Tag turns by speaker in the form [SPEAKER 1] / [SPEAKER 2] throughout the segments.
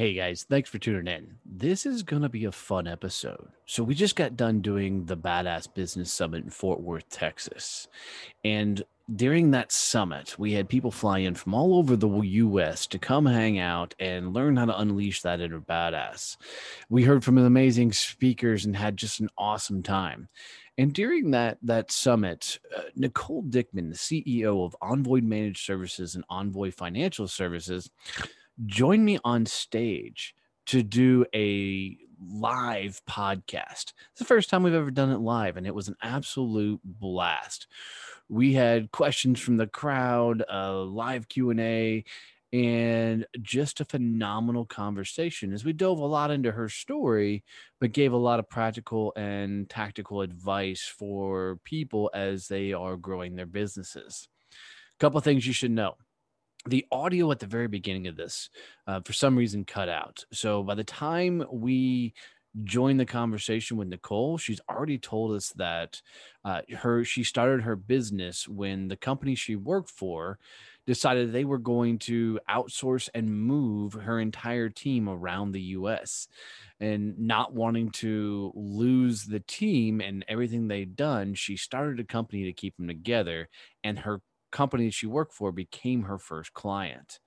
[SPEAKER 1] Hey guys, thanks for tuning in. This is going to be a fun episode. So, we just got done doing the Badass Business Summit in Fort Worth, Texas. And during that summit, we had people fly in from all over the US to come hang out and learn how to unleash that inner badass. We heard from amazing speakers and had just an awesome time. And during that that summit, uh, Nicole Dickman, the CEO of Envoy Managed Services and Envoy Financial Services, joined me on stage to do a live podcast. It's the first time we've ever done it live, and it was an absolute blast. We had questions from the crowd, a live Q and A, and just a phenomenal conversation as we dove a lot into her story, but gave a lot of practical and tactical advice for people as they are growing their businesses. A couple things you should know the audio at the very beginning of this uh, for some reason cut out. So by the time we join the conversation with nicole she's already told us that uh, her she started her business when the company she worked for decided they were going to outsource and move her entire team around the us and not wanting to lose the team and everything they'd done she started a company to keep them together and her company she worked for became her first client.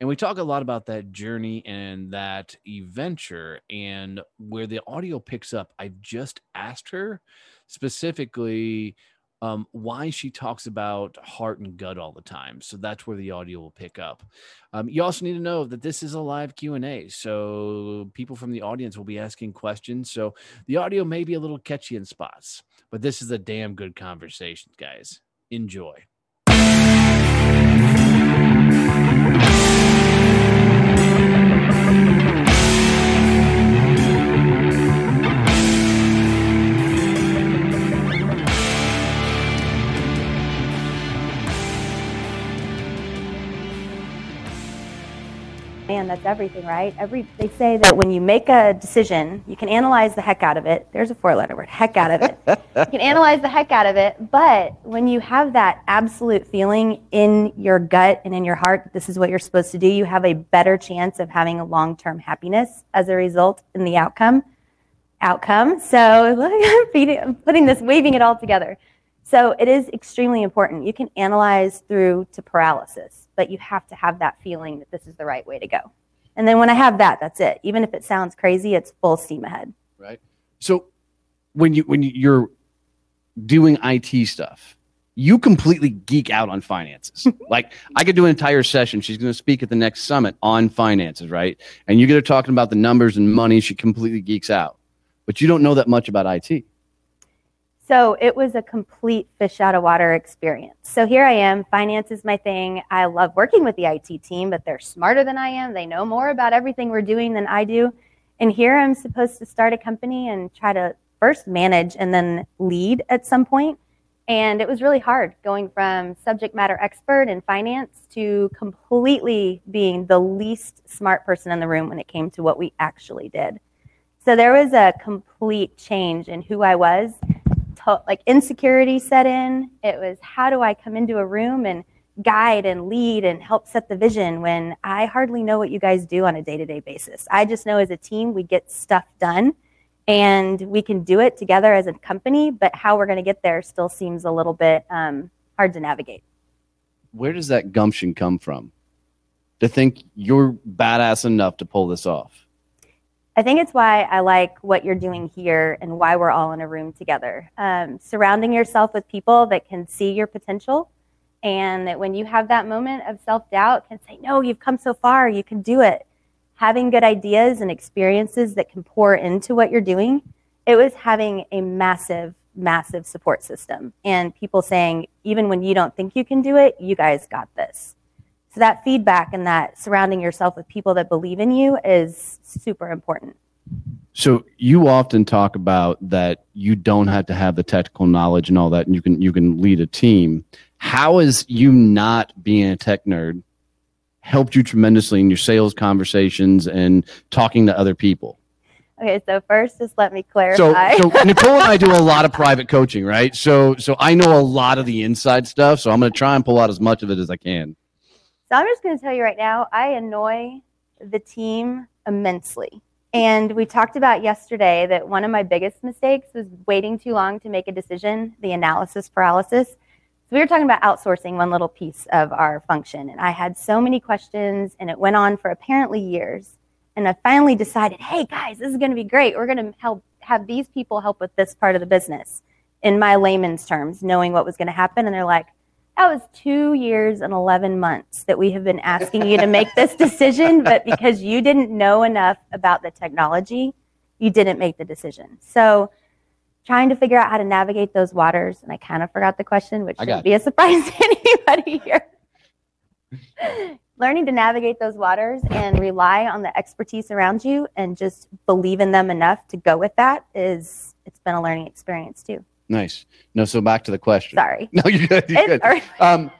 [SPEAKER 1] And we talk a lot about that journey and that adventure and where the audio picks up. I've just asked her specifically um, why she talks about heart and gut all the time. So that's where the audio will pick up. Um, you also need to know that this is a live Q&A. So people from the audience will be asking questions. So the audio may be a little catchy in spots, but this is a damn good conversation, guys. Enjoy.
[SPEAKER 2] Man, that's everything, right? Every they say that when you make a decision, you can analyze the heck out of it. There's a four-letter word, heck out of it. you can analyze the heck out of it, but when you have that absolute feeling in your gut and in your heart this is what you're supposed to do, you have a better chance of having a long-term happiness as a result in the outcome. Outcome. So I'm putting this, weaving it all together. So it is extremely important. You can analyze through to paralysis but you have to have that feeling that this is the right way to go. And then when I have that, that's it. Even if it sounds crazy, it's full steam ahead.
[SPEAKER 1] Right. So when you when you're doing IT stuff, you completely geek out on finances. like I could do an entire session. She's going to speak at the next summit on finances, right? And you get her talking about the numbers and money. She completely geeks out, but you don't know that much about IT.
[SPEAKER 2] So it was a complete fish out of water experience. So here I am, finance is my thing. I love working with the IT team, but they're smarter than I am. They know more about everything we're doing than I do. And here I'm supposed to start a company and try to first manage and then lead at some point. And it was really hard going from subject matter expert in finance to completely being the least smart person in the room when it came to what we actually did. So there was a complete change in who I was to- like insecurity set in. It was how do I come into a room and guide and lead and help set the vision when I hardly know what you guys do on a day to day basis. I just know as a team we get stuff done and we can do it together as a company, but how we're going to get there still seems a little bit um, hard to navigate.
[SPEAKER 1] Where does that gumption come from? To think you're badass enough to pull this off?
[SPEAKER 2] I think it's why I like what you're doing here and why we're all in a room together. Um, surrounding yourself with people that can see your potential and that when you have that moment of self doubt, can say, No, you've come so far, you can do it. Having good ideas and experiences that can pour into what you're doing, it was having a massive, massive support system and people saying, Even when you don't think you can do it, you guys got this. So that feedback and that surrounding yourself with people that believe in you is super important.
[SPEAKER 1] So you often talk about that you don't have to have the technical knowledge and all that, and you can you can lead a team. How is you not being a tech nerd helped you tremendously in your sales conversations and talking to other people?
[SPEAKER 2] Okay, so first, just let me clarify.
[SPEAKER 1] So, so Nicole and I do a lot of private coaching, right? So, so I know a lot of the inside stuff. So I'm going to try and pull out as much of it as I can.
[SPEAKER 2] So I'm just going to tell you right now, I annoy the team immensely. And we talked about yesterday that one of my biggest mistakes was waiting too long to make a decision, the analysis paralysis. So we were talking about outsourcing one little piece of our function. And I had so many questions, and it went on for apparently years. And I finally decided, hey guys, this is going to be great. We're going to help have these people help with this part of the business in my layman's terms, knowing what was going to happen. And they're like, that was two years and 11 months that we have been asking you to make this decision, but because you didn't know enough about the technology, you didn't make the decision. So, trying to figure out how to navigate those waters, and I kind of forgot the question, which shouldn't be a surprise to anybody here. Learning to navigate those waters and rely on the expertise around you and just believe in them enough to go with that is it's been a learning experience too.
[SPEAKER 1] Nice. No, so back to the question.
[SPEAKER 2] Sorry.
[SPEAKER 1] No, you're good. You're good. Um,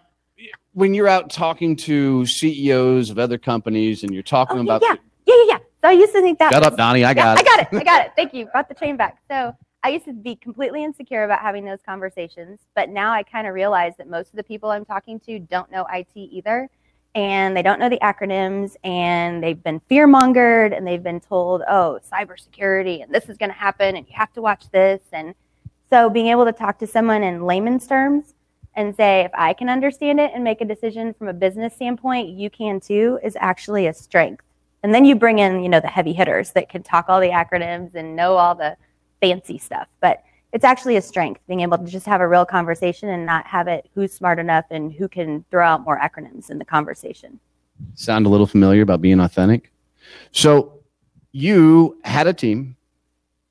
[SPEAKER 1] when you're out talking to CEOs of other companies and you're talking
[SPEAKER 2] oh,
[SPEAKER 1] about
[SPEAKER 2] yeah. yeah, yeah, yeah. So I used to think that.
[SPEAKER 1] Shut up, Donnie. I got
[SPEAKER 2] yeah,
[SPEAKER 1] it.
[SPEAKER 2] I got it. I got it. Thank you. Brought the chain back. So I used to be completely insecure about having those conversations, but now I kind of realize that most of the people I'm talking to don't know IT either, and they don't know the acronyms, and they've been fear mongered, and they've been told, oh, cybersecurity, and this is going to happen, and you have to watch this, and so being able to talk to someone in layman's terms and say, if I can understand it and make a decision from a business standpoint, you can too, is actually a strength. And then you bring in, you know, the heavy hitters that can talk all the acronyms and know all the fancy stuff. But it's actually a strength being able to just have a real conversation and not have it who's smart enough and who can throw out more acronyms in the conversation.
[SPEAKER 1] Sound a little familiar about being authentic? So you had a team.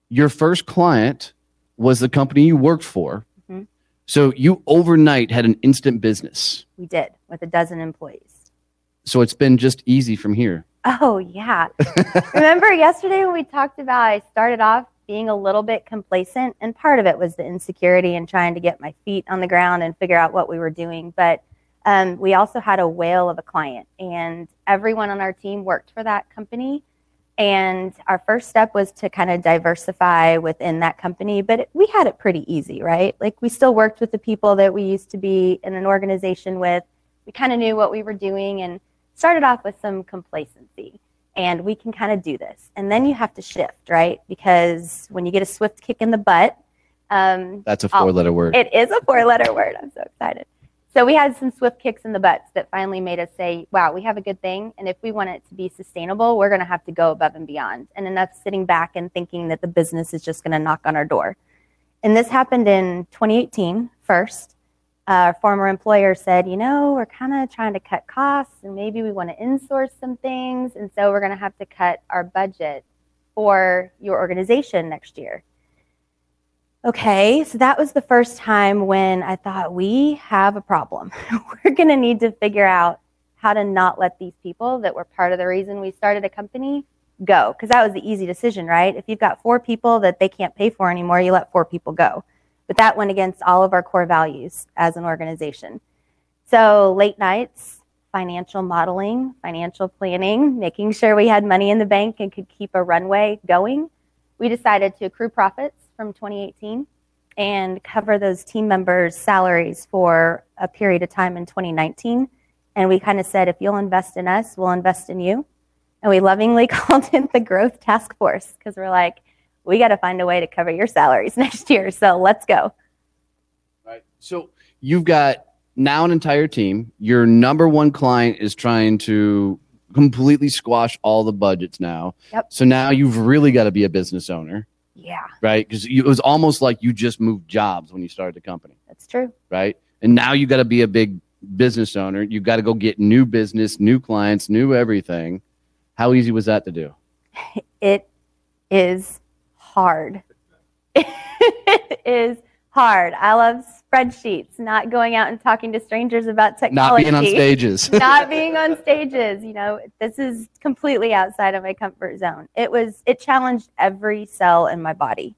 [SPEAKER 1] Your first client was the company you worked for. Mm-hmm. So you overnight had an instant business.
[SPEAKER 2] We did with a dozen employees.
[SPEAKER 1] So it's been just easy from here.
[SPEAKER 2] Oh, yeah. Remember yesterday when we talked about I started off being a little bit complacent, and part of it was the insecurity and trying to get my feet on the ground and figure out what we were doing. But um, we also had a whale of a client, and everyone on our team worked for that company. And our first step was to kind of diversify within that company, but it, we had it pretty easy, right? Like we still worked with the people that we used to be in an organization with. We kind of knew what we were doing and started off with some complacency. And we can kind of do this. And then you have to shift, right? Because when you get a swift kick in the butt, um,
[SPEAKER 1] that's a four letter word.
[SPEAKER 2] It is a four letter word. I'm so excited. So we had some swift kicks in the butts that finally made us say, wow, we have a good thing. And if we want it to be sustainable, we're going to have to go above and beyond. And enough sitting back and thinking that the business is just going to knock on our door. And this happened in 2018 first. Our former employer said, you know, we're kind of trying to cut costs and maybe we want to insource some things. And so we're going to have to cut our budget for your organization next year. Okay, so that was the first time when I thought we have a problem. We're going to need to figure out how to not let these people that were part of the reason we started a company go. Because that was the easy decision, right? If you've got four people that they can't pay for anymore, you let four people go. But that went against all of our core values as an organization. So late nights, financial modeling, financial planning, making sure we had money in the bank and could keep a runway going. We decided to accrue profits from 2018 and cover those team members' salaries for a period of time in 2019. And we kind of said, if you'll invest in us, we'll invest in you. And we lovingly called it the Growth Task Force because we're like, we got to find a way to cover your salaries next year. So let's go.
[SPEAKER 1] Right. So you've got now an entire team. Your number one client is trying to completely squash all the budgets now.
[SPEAKER 2] Yep.
[SPEAKER 1] So now you've really got to be a business owner.
[SPEAKER 2] Yeah.
[SPEAKER 1] Right. Because it was almost like you just moved jobs when you started the company.
[SPEAKER 2] That's true.
[SPEAKER 1] Right. And now you got to be a big business owner. You got to go get new business, new clients, new everything. How easy was that to do?
[SPEAKER 2] It is hard. it is hard. I love spreadsheets, not going out and talking to strangers about technology.
[SPEAKER 1] Not being on stages.
[SPEAKER 2] not being on stages. You know, this is completely outside of my comfort zone. It was, it challenged every cell in my body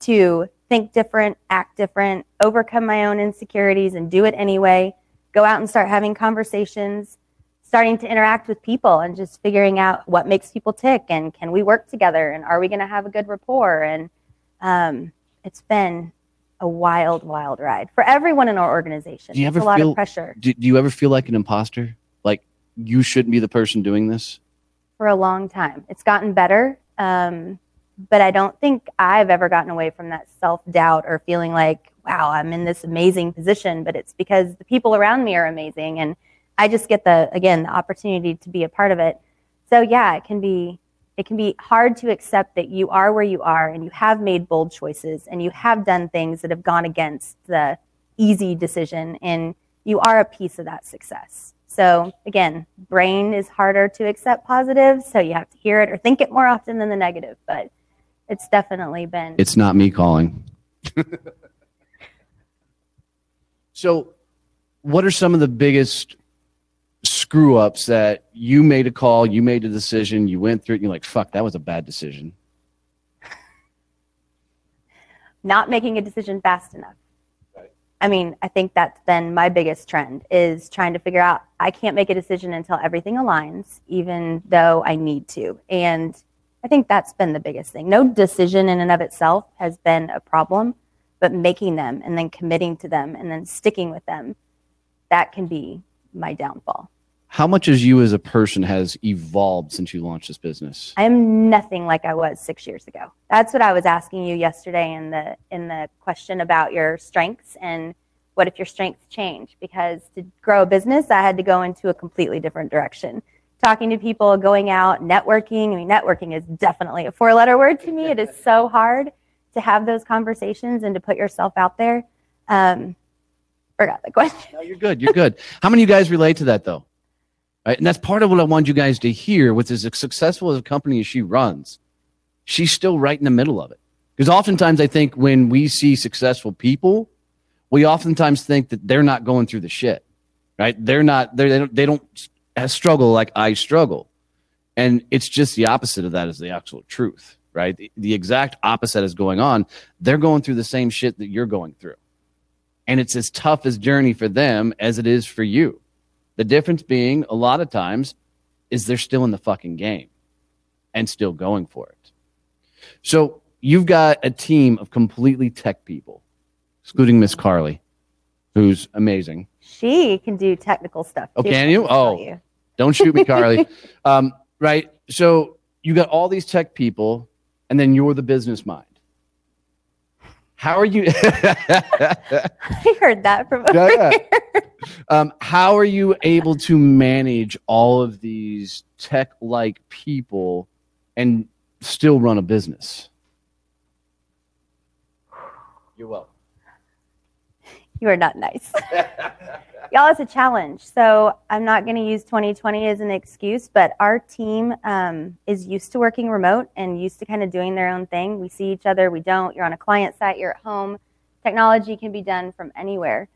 [SPEAKER 2] to think different, act different, overcome my own insecurities and do it anyway. Go out and start having conversations, starting to interact with people and just figuring out what makes people tick and can we work together and are we going to have a good rapport? And um, it's been a wild, wild ride for everyone in our organization.
[SPEAKER 1] Do you
[SPEAKER 2] It's
[SPEAKER 1] ever
[SPEAKER 2] a lot
[SPEAKER 1] feel-
[SPEAKER 2] of pressure
[SPEAKER 1] do, do you ever feel like an imposter? Like you shouldn't be the person doing this?
[SPEAKER 2] for a long time. It's gotten better. Um, but I don't think I've ever gotten away from that self doubt or feeling like, wow, I'm in this amazing position. But it's because the people around me are amazing. And I just get the, again, the opportunity to be a part of it. So yeah, it can be, it can be hard to accept that you are where you are and you have made bold choices and you have done things that have gone against the easy decision and you are a piece of that success. So again, brain is harder to accept positive, so you have to hear it or think it more often than the negative, but it's definitely been
[SPEAKER 1] It's not me calling. so, what are some of the biggest screw ups that you made a call, you made a decision, you went through it, and you're like, fuck, that was a bad decision?
[SPEAKER 2] not making a decision fast enough. I mean, I think that's been my biggest trend is trying to figure out I can't make a decision until everything aligns, even though I need to. And I think that's been the biggest thing. No decision in and of itself has been a problem, but making them and then committing to them and then sticking with them, that can be my downfall.
[SPEAKER 1] How much as you as a person has evolved since you launched this business?
[SPEAKER 2] I am nothing like I was six years ago. That's what I was asking you yesterday in the in the question about your strengths and what if your strengths change? Because to grow a business, I had to go into a completely different direction. Talking to people, going out, networking. I mean, networking is definitely a four-letter word to me. It is so hard to have those conversations and to put yourself out there. Um, forgot the question.
[SPEAKER 1] No, you're good. You're good. How many of you guys relate to that though? Right? And that's part of what I want you guys to hear. With as successful as a company as she runs, she's still right in the middle of it. Because oftentimes I think when we see successful people, we oftentimes think that they're not going through the shit. Right? They're not. They're, they don't. They don't struggle like I struggle, and it's just the opposite of that is the actual truth. Right? The, the exact opposite is going on. They're going through the same shit that you're going through and it's as tough as journey for them as it is for you. The difference being a lot of times is they're still in the fucking game and still going for it. So you've got a team of completely tech people, excluding Miss Carly, who's amazing.
[SPEAKER 2] She can do technical stuff.
[SPEAKER 1] Oh,
[SPEAKER 2] too,
[SPEAKER 1] can you? Oh.
[SPEAKER 2] you.
[SPEAKER 1] Don't shoot me, Carly. um, right. So you got all these tech people, and then you're the business mind. How are you?
[SPEAKER 2] I heard that from over
[SPEAKER 1] Yeah.
[SPEAKER 2] here.
[SPEAKER 1] um, how are you able to manage all of these tech like people and still run a business? You're welcome.
[SPEAKER 2] You are not nice. Y'all, it's a challenge. So I'm not going to use 2020 as an excuse, but our team um, is used to working remote and used to kind of doing their own thing. We see each other, we don't. You're on a client site, you're at home. Technology can be done from anywhere.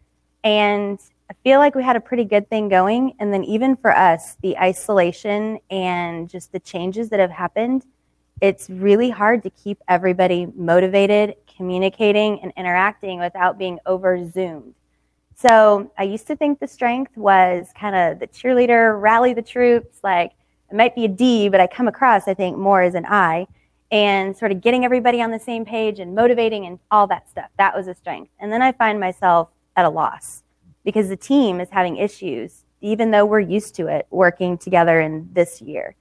[SPEAKER 2] And I feel like we had a pretty good thing going. And then, even for us, the isolation and just the changes that have happened, it's really hard to keep everybody motivated, communicating, and interacting without being over zoomed. So I used to think the strength was kind of the cheerleader, rally the troops, like it might be a D, but I come across, I think, more as an I, and sort of getting everybody on the same page and motivating and all that stuff. That was a strength. And then I find myself at a loss because the team is having issues, even though we're used to it working together in this year.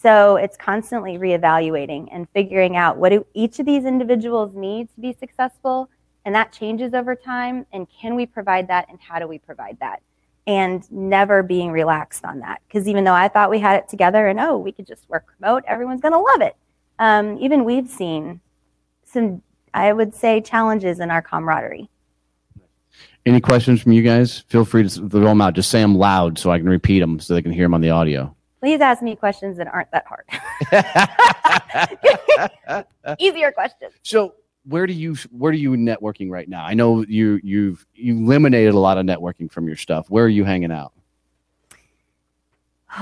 [SPEAKER 2] So it's constantly reevaluating and figuring out what do each of these individuals need to be successful and that changes over time and can we provide that and how do we provide that and never being relaxed on that because even though i thought we had it together and oh we could just work remote everyone's going to love it um, even we've seen some i would say challenges in our camaraderie
[SPEAKER 1] Any questions from you guys? Feel free to throw them out. Just say them loud so I can repeat them so they can hear them on the audio.
[SPEAKER 2] Please ask me questions that aren't that hard easier questions
[SPEAKER 1] so where do you where are you networking right now? I know you you've you eliminated a lot of networking from your stuff. Where are you hanging out?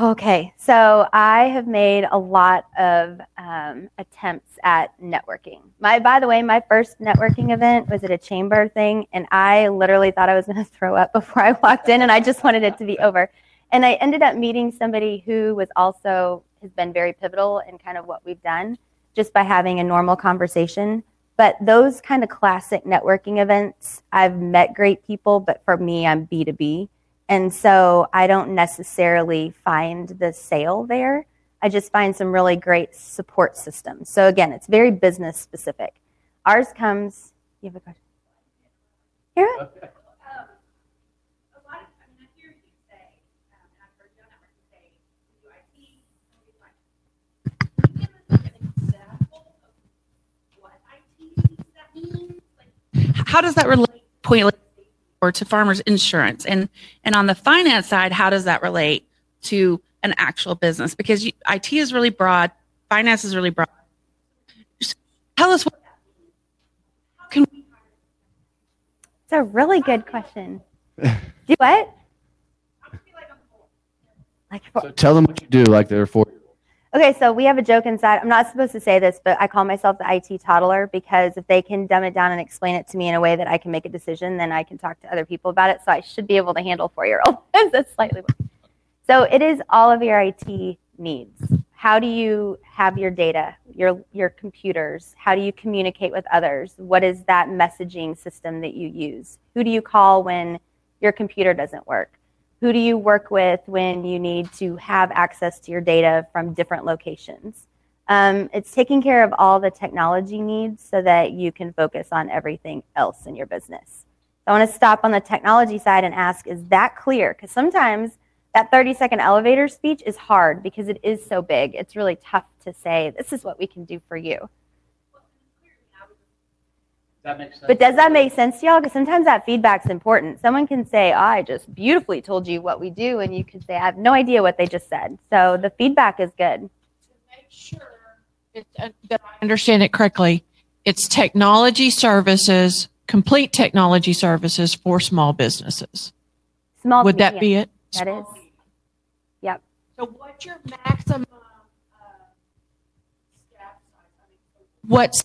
[SPEAKER 2] Okay, so I have made a lot of um, attempts at networking. My, by the way, my first networking event was at a chamber thing, and I literally thought I was going to throw up before I walked in, and I just wanted it to be over. And I ended up meeting somebody who was also has been very pivotal in kind of what we've done, just by having a normal conversation. But those kind of classic networking events, I've met great people, but for me, I'm B two B. And so I don't necessarily find the sale there. I just find some really great support systems. So again, it's very business specific. Ours comes, you have a question? Here?
[SPEAKER 3] How does that relate point or to farmers insurance? And and on the finance side how does that relate to an actual business? Because you, it is really broad finance is really broad. Just tell us what
[SPEAKER 2] can we it's a really good question. Do what?
[SPEAKER 1] Like so tell them what you do like they're for
[SPEAKER 2] Okay, so we have a joke inside. I'm not supposed to say this, but I call myself the IT toddler because if they can dumb it down and explain it to me in a way that I can make a decision, then I can talk to other people about it. So I should be able to handle four year olds. That's slightly. So it is all of your IT needs. How do you have your data, your your computers? How do you communicate with others? What is that messaging system that you use? Who do you call when your computer doesn't work? Who do you work with when you need to have access to your data from different locations? Um, it's taking care of all the technology needs so that you can focus on everything else in your business. So I want to stop on the technology side and ask, is that clear? Because sometimes that 30 second elevator speech is hard because it is so big. It's really tough to say, this is what we can do for you. That makes sense. But does that make sense to y'all? Because sometimes that feedback's important. Someone can say, oh, I just beautifully told you what we do, and you can say, I have no idea what they just said. So the feedback is good. To make sure
[SPEAKER 3] uh, that I understand it correctly, it's technology services, complete technology services for small businesses. Small Would that be it?
[SPEAKER 2] That is. Yep.
[SPEAKER 3] So what's your maximum uh, staff size? I mean, what's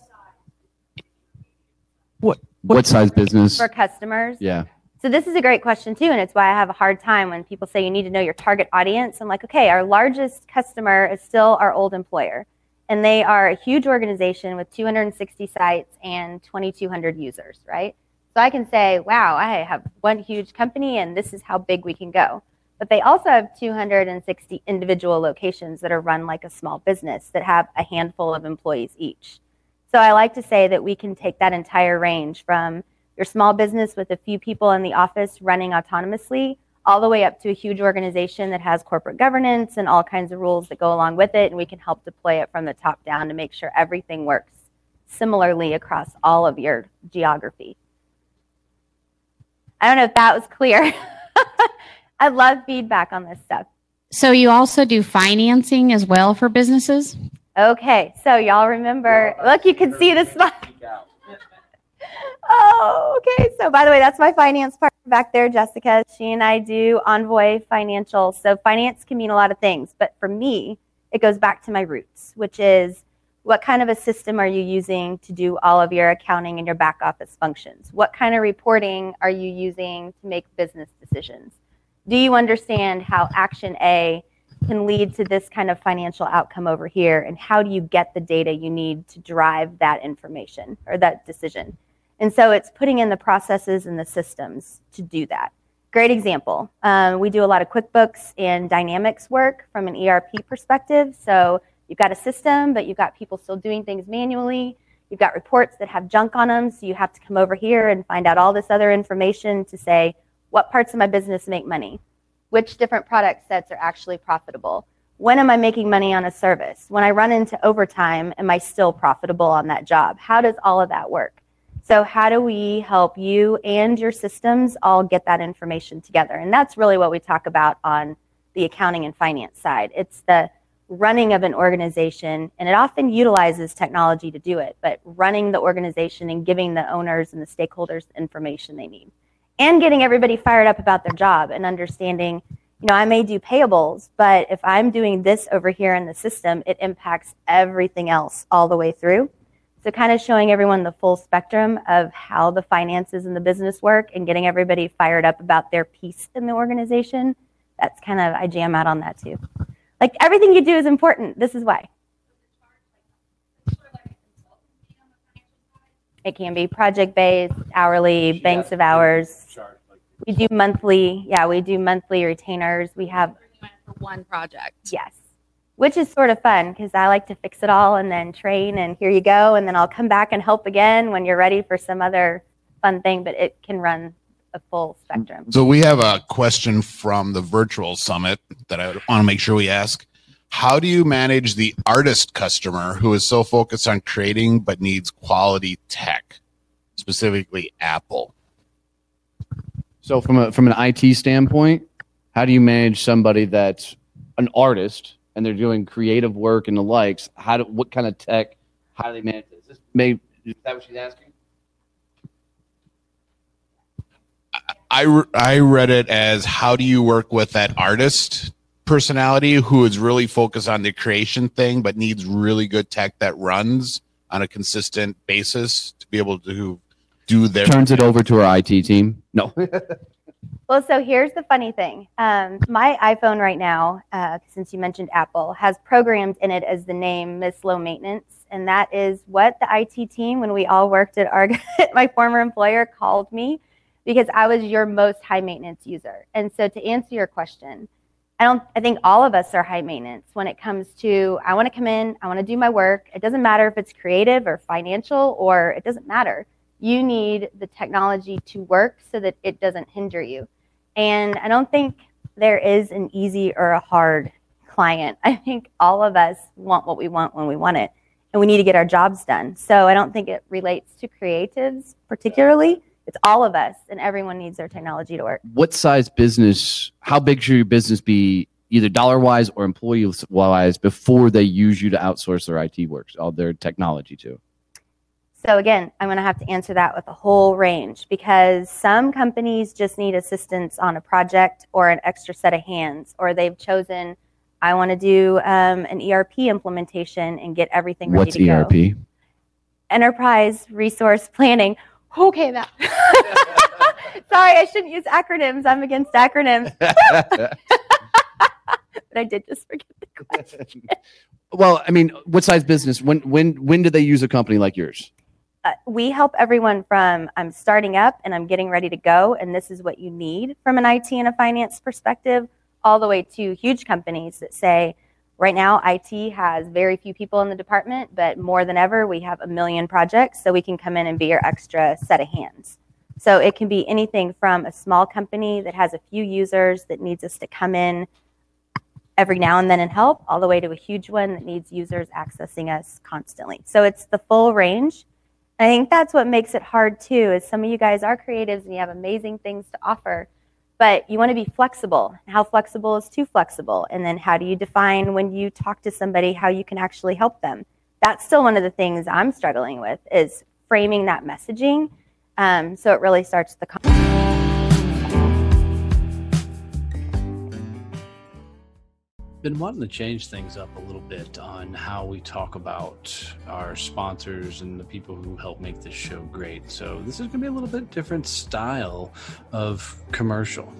[SPEAKER 1] what, size business?
[SPEAKER 2] For customers?
[SPEAKER 1] Yeah.
[SPEAKER 2] So this is a great question too, and it's why I have a hard time when people say you need to know your target audience. I'm like, okay, our largest customer is still our old employer, and they are a huge organization with 260 sites and 2,200 users, right? So I can say, wow, I have one huge company, and this is how big we can go. But they also have 260 individual locations that are run like a small business that have a handful of employees each. So I like to say that we can take that entire range from your small business with a few people in the office running autonomously all the way up to a huge organization that has corporate governance and all kinds of rules that go along with it. And we can help deploy it from the top down to make sure everything works similarly across all of your geography. I don't know if that was clear. I love feedback on this stuff.
[SPEAKER 4] So you also do financing as well for businesses?
[SPEAKER 2] Okay, so y'all remember, look, you can see the smile. oh, okay. So by the way, that's my finance partner back there, Jessica. She and I do Envoy Financial. So finance can mean a lot of things, but for me, it goes back to my roots, which is what kind of a system are you using to do all of your accounting and your back office functions? What kind of reporting are you using to make business decisions? Do you understand how action A can lead to this kind of financial outcome over here? And how do you get the data you need to drive that information or that decision? And so it's putting in the processes and the systems to do that. Great example. Um, we do a lot of quickbooks and dynamics work from an erp perspective. So you've got a system but you've got people still doing things manually. You've got reports that have junk on them so you have to come over here and find out all this other information to say what parts of my business make money which different product sets are actually profitable. When am I making money on a service? When I run into overtime, am I still profitable on that job? How does all of that work? So, how do we help you and your systems all get that information together? And that's really what we talk about on the accounting and finance side. It's the running of an organization, and it often utilizes technology to do it, but running the organization and giving the owners and the stakeholders the information they need, and getting everybody fired up about their job and understanding, you know, I may do payables, but if I'm doing this over here in the system, it impacts everything else all the way through. So, kind of showing everyone the full spectrum of how the finances and the business work and getting everybody fired up about their piece in the organization. That's kind of, I jam out on that too. Like everything you do is important. This is why. It can be project based, hourly, banks of hours. We do monthly. Yeah, we do monthly retainers. We have
[SPEAKER 3] For one project.
[SPEAKER 2] yes, which is sort of fun because I like to fix it all and then train and here you go, and then I'll come back and help again when you're ready for some other fun thing. But it can run a full spectrum.
[SPEAKER 5] So we have a question from the virtual summit that I want to make sure we ask. How do you manage the artist customer who is so focused on creating but needs quality tech, specifically Apple?
[SPEAKER 1] So from a from an IT standpoint, how do you manage somebody that's an artist and they're doing creative work and the likes? How do what kind of tech? How do they manage this? Is this may, is that what she's asking?
[SPEAKER 5] I, I read it as how do you work with that artist personality who is really focused on the creation thing but needs really good tech that runs on a consistent basis to be able to do their
[SPEAKER 1] Turns it over to our IT team. No.
[SPEAKER 2] Well, so here's the funny thing. Um, my iPhone right now, uh, since you mentioned Apple, has programmed in it as the name Miss Low Maintenance, and that is what the IT team, when we all worked at Arg, my former employer, called me because I was your most high maintenance user. And so, to answer your question, I don't. I think all of us are high maintenance when it comes to I want to come in, I want to do my work. It doesn't matter if it's creative or financial, or it doesn't matter. You need the technology to work so that it doesn't hinder you. And I don't think there is an easy or a hard client. I think all of us want what we want when we want it, and we need to get our jobs done. So I don't think it relates to creatives particularly. It's all of us, and everyone needs their technology to work.
[SPEAKER 1] what size business? How big should your business be, either dollar wise or employee wise, before they use you to outsource their IT works, all their technology to?
[SPEAKER 2] So again, I'm going to have to answer that with a whole range because some companies just need assistance on a project or an extra set of hands, or they've chosen, I want to do um, an ERP implementation and get everything ready
[SPEAKER 1] What's
[SPEAKER 2] to
[SPEAKER 1] ERP?
[SPEAKER 2] go. Enterprise Resource Planning. Okay, that. Sorry, I shouldn't use acronyms. I'm against acronyms, but I did just forget the question.
[SPEAKER 1] well, I mean, what size business? When when when do they use a company like yours?
[SPEAKER 2] uh, we help everyone from I'm starting up and I'm getting ready to go, and this is what you need from an IT and a finance perspective, all the way to huge companies that say, right now, IT has very few people in the department, but more than ever, we have a million projects, so we can come in and be your extra set of hands. So it can be anything from a small company that has a few users that needs us to come in every now and then and help, all the way to a huge one that needs users accessing us constantly. So it's the full range. I think that's what makes it hard too, is some of you guys are creatives and you have amazing things to offer, but you want to be flexible. How flexible is too flexible? And then how do you define when you talk to somebody how you can actually help them? That's still one of the things I'm struggling with is framing that messaging. Um, so it really starts the
[SPEAKER 1] Been wanting to change things up a little bit on how we talk about our sponsors and the people who help make this show great. So this is going to be a little bit different style of commercial.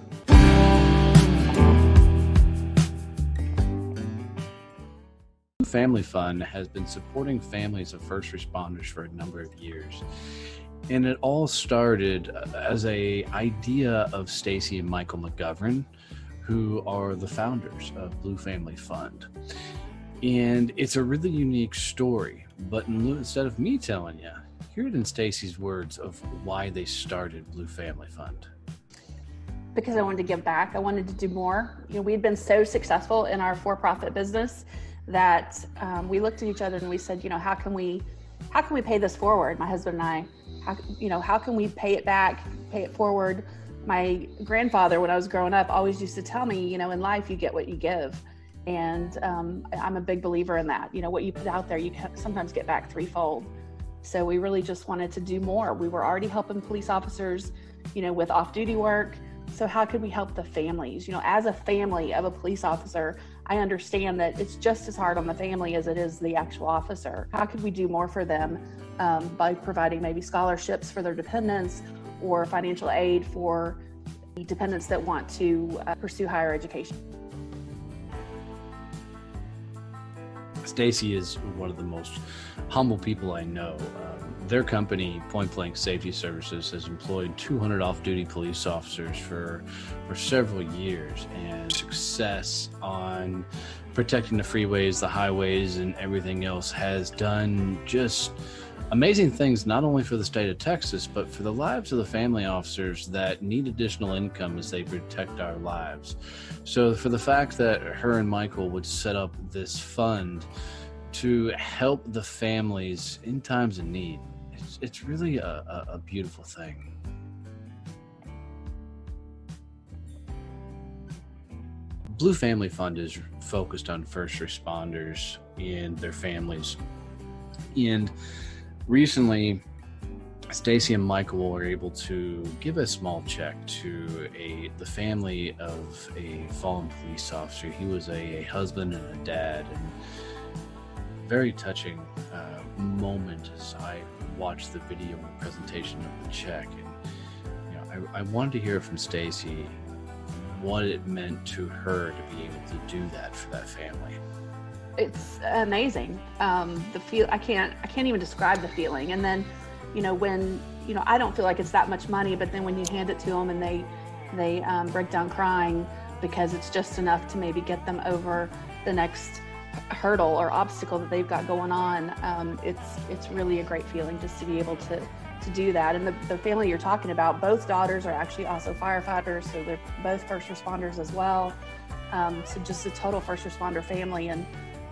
[SPEAKER 1] Family Fund has been supporting families of first responders for a number of years. And it all started uh, as a idea of Stacy and Michael McGovern, who are the founders of Blue Family Fund. And it's a really unique story, but instead of me telling you, hear it in Stacy's words of why they started Blue Family Fund.
[SPEAKER 6] because I wanted to give back. I wanted to do more. You know, we had been so successful in our for-profit business that um, we looked at each other and we said, you know, how can we, how can we pay this forward? My husband and I, how, you know, how can we pay it back, pay it forward? My grandfather, when I was growing up, always used to tell me, you know, in life you get what you give. And um, I'm a big believer in that. You know, what you put out there, you sometimes get back threefold. So we really just wanted to do more. We were already helping police officers, you know, with off duty work. So how could we help the families? You know, as a family of a police officer, I understand that it's just as hard on the family as it is the actual officer. How could we do more for them um, by providing maybe scholarships for their dependents or financial aid for dependents that want to uh, pursue higher education?
[SPEAKER 7] Stacy is one of the most humble people I know. Um, their company, Point Blank Safety Services, has employed 200 off-duty police officers for for several years, and success on protecting the freeways, the highways, and everything else has done just amazing things not only for the state of Texas, but for the lives of the family officers that need additional income as they protect our lives. So, for the fact that her and Michael would set up this fund to help the families in times of need, it's, it's really a, a, a beautiful thing. Blue Family Fund is focused on first responders and their families. And recently, Stacy and Michael were able to give a small check to a the family of a fallen police officer. He was a, a husband and a dad, and very touching uh, moment as I watched the video and presentation of the check. And you know, I, I wanted to hear from Stacy what it meant to her to be able to do that for that family
[SPEAKER 6] it's amazing. Um, the feel I can't I can't even describe the feeling. And then, you know, when you know I don't feel like it's that much money, but then when you hand it to them and they they um, break down crying because it's just enough to maybe get them over the next hurdle or obstacle that they've got going on. Um, it's it's really a great feeling just to be able to to do that. And the, the family you're talking about, both daughters are actually also firefighters, so they're both first responders as well. Um, so just a total first responder family and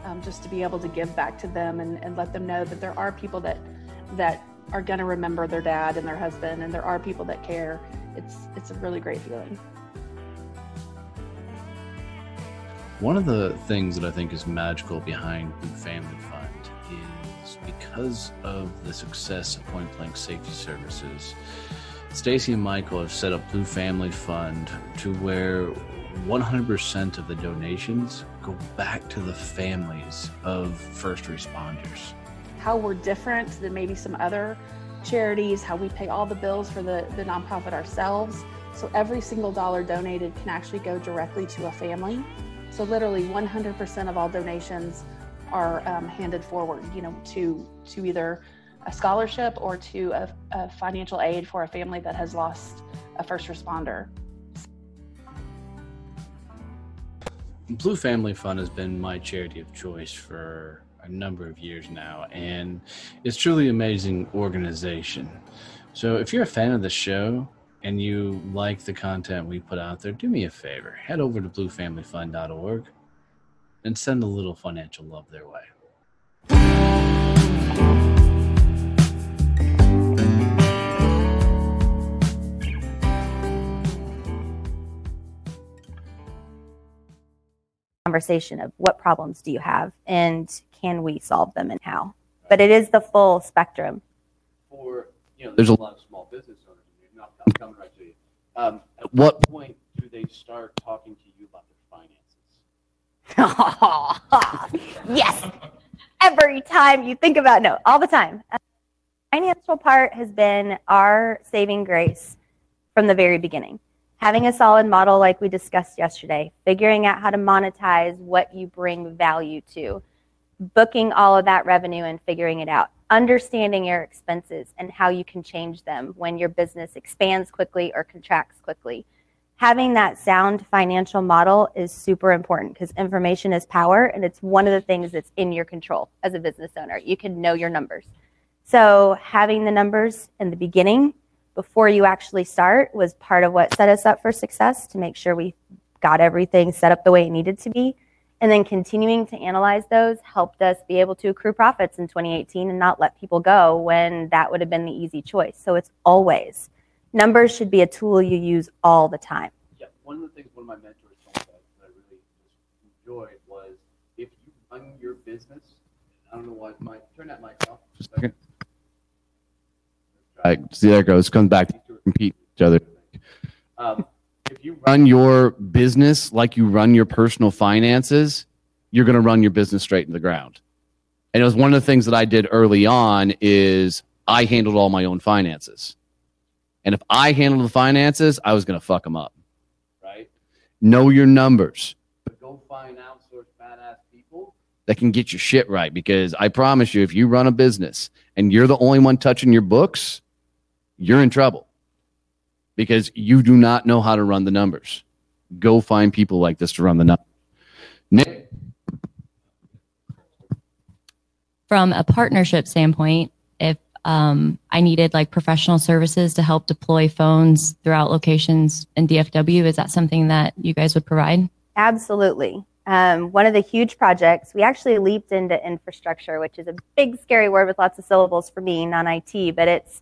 [SPEAKER 6] um, just to be able to give back to them and, and let them know that there are people that that are going to remember their dad and their husband and there are people that care. It's it's a really great feeling.
[SPEAKER 7] One of the things that i think is magical behind blue family fund is because of the success of point blank safety services stacy and michael have set up blue family fund to where 100% of the donations go back to the families of first responders.
[SPEAKER 6] How we're different than maybe some other charities, how we pay all the bills for the, the nonprofit ourselves. So every single dollar donated can actually go directly to a family. So literally 100% of all donations are um, handed forward, you know, to to either a scholarship or to a, a financial aid for a family that has lost a first responder.
[SPEAKER 7] Blue Family Fund has been my charity of choice for a number of years now, and it's truly amazing organization. So if you're a fan of the show and you like the content we put out there, do me a favor. Head over to bluefamilyfund.org and send a little financial love their way.
[SPEAKER 2] Conversation of what problems do you have and can we solve them and how. But it is the full spectrum.
[SPEAKER 7] For you know, there's a lot of small business owners. Not, I'm coming right to you. Um, at what point do they start talking to you about
[SPEAKER 2] their finances? yes. Every time you think about no, all the time. Financial part has been our saving grace from the very beginning having a solid model like we discussed yesterday, figuring out how to monetize what you bring value to, booking all of that revenue and figuring it out, understanding your expenses and how you can change them when your business expands quickly or contracts quickly. Having that sound financial model is super important because information is power and it's one of the things that's in your control as a business owner. You can know your numbers. So, having the numbers in the beginning before you actually start was part of what set us up for success to make sure we got everything set up the way it needed to be. And then continuing to analyze those helped us be able to accrue profits in 2018 and not let people go when that would have been the easy choice. So it's always numbers should be a tool you use all the time.
[SPEAKER 7] Yeah, one of the things one of my mentors told me that I really enjoyed was if you run your
[SPEAKER 1] business. I don't know why my turn that mic off. Just a second. Right, see there goes. Comes back to compete with each other. Um, if you run your business like you run your personal finances, you're going to run your business straight into the ground. And it was one of the things that I did early on is I handled all my own finances. And if I handled the finances, I was going to fuck them up. Right? Know your numbers. But go find outsourced badass people that can get your shit right. Because I promise you, if you run a business and you're the only one touching your books, you're in trouble because you do not know how to run the numbers. Go find people like this to run the numbers. Nick,
[SPEAKER 8] from a partnership standpoint, if um, I needed like professional services to help deploy phones throughout locations in DFW, is that something that you guys would provide?
[SPEAKER 2] Absolutely. Um, one of the huge projects, we actually leaped into infrastructure, which is a big, scary word with lots of syllables for me, non IT, but it's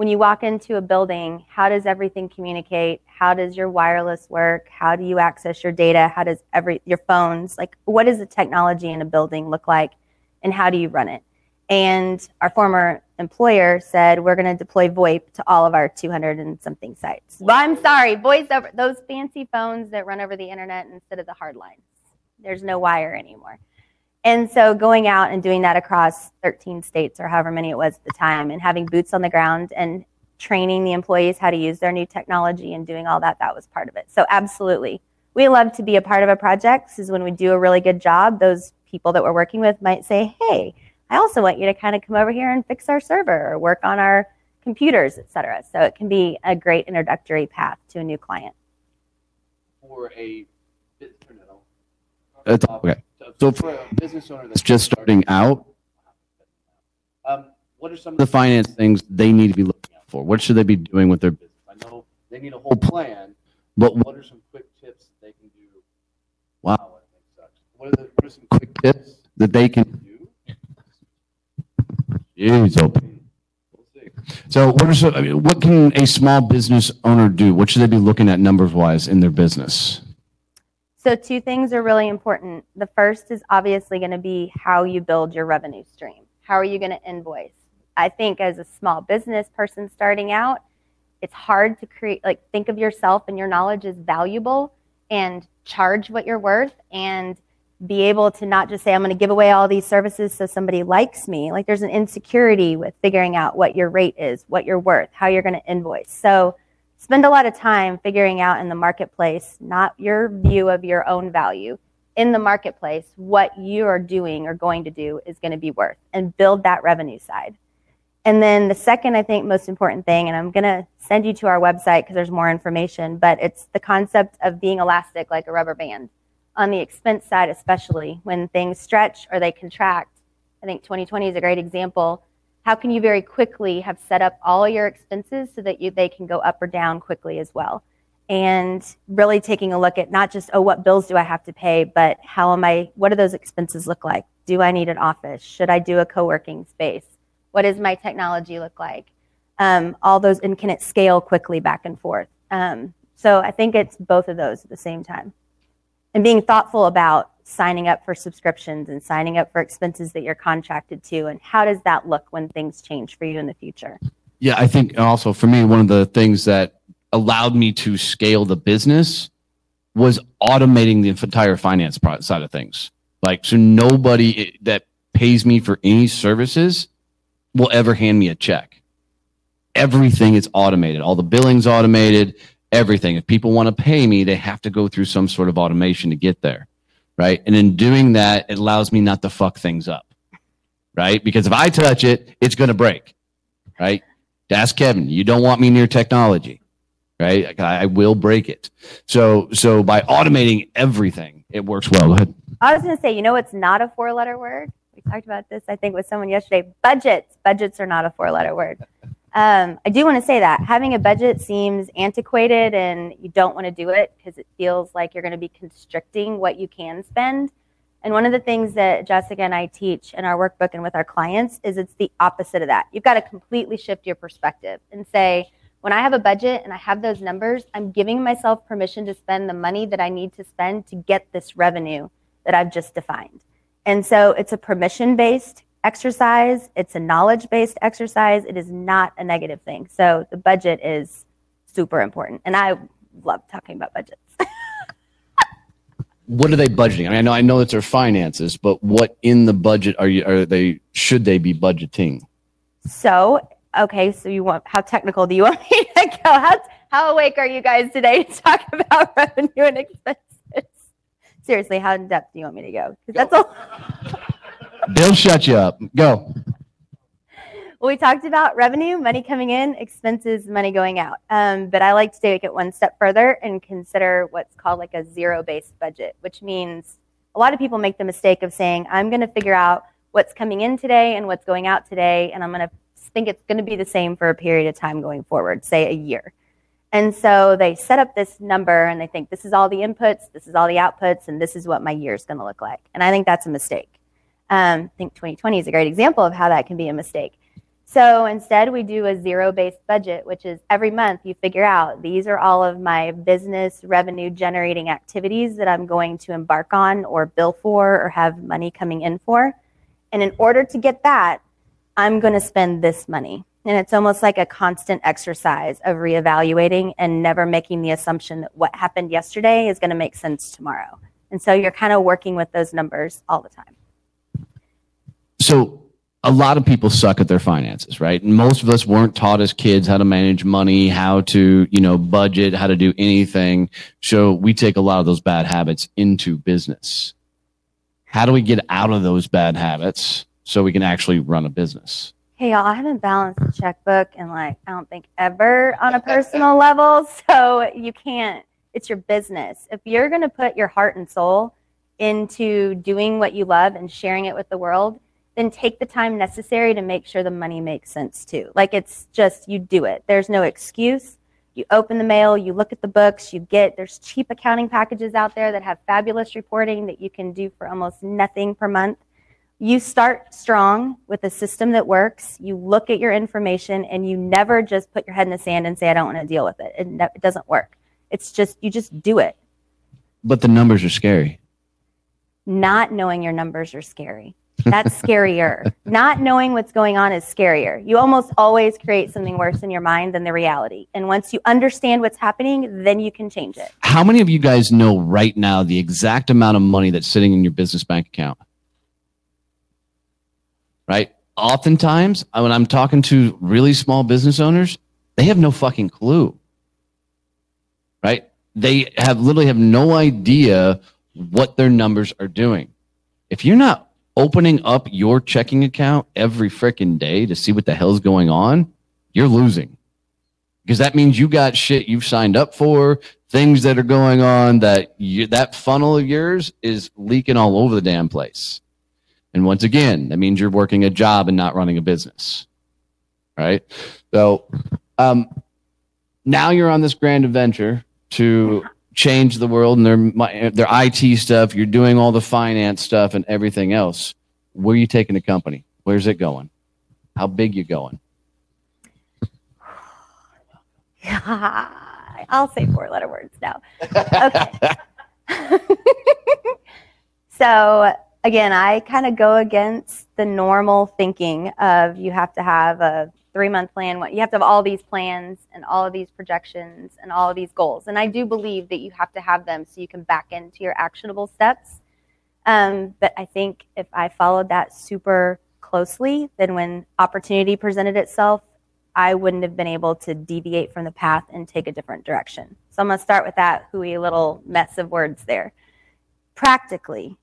[SPEAKER 2] when you walk into a building, how does everything communicate? How does your wireless work? How do you access your data? How does every your phones like what does the technology in a building look like? and how do you run it? And our former employer said, we're going to deploy VoIP to all of our 200 and something sites. Well, I'm sorry, voice over those fancy phones that run over the internet instead of the hard lines. There's no wire anymore. And so going out and doing that across 13 states or however many it was at the time and having boots on the ground and training the employees how to use their new technology and doing all that, that was part of it. So absolutely. We love to be a part of a project because when we do a really good job, those people that we're working with might say, hey, I also want you to kind of come over here and fix our server or work on our computers, et cetera. So it can be a great introductory path to a new client.
[SPEAKER 1] For a okay. So for a business owner that's just starting out, um, what are some of the finance things they need to be looking out for? What should they be doing with their business? I know they need a whole plan, but what are some quick tips they can do? Wow, what are, the, what are some quick tips that they can do? Jeez, open. So, what are some, I mean, what can a small business owner do? What should they be looking at numbers wise in their business?
[SPEAKER 2] So, two things are really important. The first is obviously going to be how you build your revenue stream. How are you going to invoice? I think as a small business person starting out, it's hard to create, like, think of yourself and your knowledge as valuable and charge what you're worth and be able to not just say, I'm going to give away all these services so somebody likes me. Like there's an insecurity with figuring out what your rate is, what you're worth, how you're going to invoice. So spend a lot of time figuring out in the marketplace, not your view of your own value, in the marketplace, what you are doing or going to do is going to be worth and build that revenue side. And then the second, I think, most important thing, and I'm going to send you to our website because there's more information, but it's the concept of being elastic like a rubber band on the expense side, especially when things stretch or they contract. I think 2020 is a great example. How can you very quickly have set up all your expenses so that you, they can go up or down quickly as well? And really taking a look at not just, oh, what bills do I have to pay, but how am I, what do those expenses look like? Do I need an office? Should I do a co working space? What does my technology look like? Um, all those, and can it scale quickly back and forth? Um, so I think it's both of those at the same time and being thoughtful about signing up for subscriptions and signing up for expenses that you're contracted to and how does that look when things change for you in the future
[SPEAKER 1] yeah i think also for me one of the things that allowed me to scale the business was automating the entire finance side of things like so nobody eh, that pays me for any services will ever hand me a check everything is automated all the billing's automated everything. If people want to pay me, they have to go through some sort of automation to get there. Right. And in doing that, it allows me not to fuck things up. Right. Because if I touch it, it's going to break. Right. Ask Kevin, you don't want me near technology. Right. I, I will break it. So, so by automating everything, it works well. Go ahead.
[SPEAKER 2] I was going to say, you know, it's not a four letter word. We talked about this, I think, with someone yesterday. Budgets. Budgets are not a four letter word. Um, I do want to say that having a budget seems antiquated and you don't want to do it because it feels like you're going to be constricting what you can spend. And one of the things that Jessica and I teach in our workbook and with our clients is it's the opposite of that. You've got to completely shift your perspective and say, when I have a budget and I have those numbers, I'm giving myself permission to spend the money that I need to spend to get this revenue that I've just defined. And so it's a permission based exercise, it's a knowledge based exercise. It is not a negative thing. So the budget is super important. And I love talking about budgets.
[SPEAKER 1] what are they budgeting? I mean, I know I know it's their finances, but what in the budget are you are they should they be budgeting?
[SPEAKER 2] So, okay, so you want how technical do you want me to go? How, how awake are you guys today to talk about revenue and expenses? Seriously, how in depth do you want me to go? Because that's all.
[SPEAKER 1] They'll shut you up. Go.
[SPEAKER 2] Well, we talked about revenue, money coming in, expenses, money going out. Um, but I like to take it one step further and consider what's called like a zero based budget, which means a lot of people make the mistake of saying, I'm going to figure out what's coming in today and what's going out today, and I'm going to think it's going to be the same for a period of time going forward, say a year. And so they set up this number and they think this is all the inputs, this is all the outputs, and this is what my year is going to look like. And I think that's a mistake. Um, I think 2020 is a great example of how that can be a mistake. So instead, we do a zero based budget, which is every month you figure out these are all of my business revenue generating activities that I'm going to embark on or bill for or have money coming in for. And in order to get that, I'm going to spend this money. And it's almost like a constant exercise of reevaluating and never making the assumption that what happened yesterday is going to make sense tomorrow. And so you're kind of working with those numbers all the time.
[SPEAKER 1] So a lot of people suck at their finances, right? And most of us weren't taught as kids how to manage money, how to, you know, budget, how to do anything. So we take a lot of those bad habits into business. How do we get out of those bad habits so we can actually run a business?
[SPEAKER 2] Hey, y'all, I haven't balanced a checkbook in like, I don't think ever on a personal level. So you can't, it's your business. If you're going to put your heart and soul into doing what you love and sharing it with the world, then take the time necessary to make sure the money makes sense too. Like it's just, you do it. There's no excuse. You open the mail, you look at the books, you get, there's cheap accounting packages out there that have fabulous reporting that you can do for almost nothing per month. You start strong with a system that works. You look at your information and you never just put your head in the sand and say, I don't want to deal with it. It, ne- it doesn't work. It's just, you just do it.
[SPEAKER 1] But the numbers are scary.
[SPEAKER 2] Not knowing your numbers are scary. That's scarier. Not knowing what's going on is scarier. You almost always create something worse in your mind than the reality. And once you understand what's happening, then you can change it.
[SPEAKER 1] How many of you guys know right now the exact amount of money that's sitting in your business bank account? Right? Oftentimes, uh, when I'm talking to really small business owners, they have no fucking clue. Right? They have literally have no idea what their numbers are doing. If you're not opening up your checking account every freaking day to see what the hell's going on, you're losing. Because that means you got shit you've signed up for, things that are going on that you, that funnel of yours is leaking all over the damn place. And once again, that means you're working a job and not running a business. Right? So, um, now you're on this grand adventure to change the world and their their IT stuff. You're doing all the finance stuff and everything else. Where are you taking the company? Where's it going? How big you going?
[SPEAKER 2] I'll say four letter words now. Okay. so again, I kind of go against the normal thinking of you have to have a three month plan. You have to have all these plans and all of these projections and all of these goals. And I do believe that you have to have them so you can back into your actionable steps. Um, but I think if I followed that super closely, then when opportunity presented itself, I wouldn't have been able to deviate from the path and take a different direction. So I'm going to start with that hooey little mess of words there. Practically,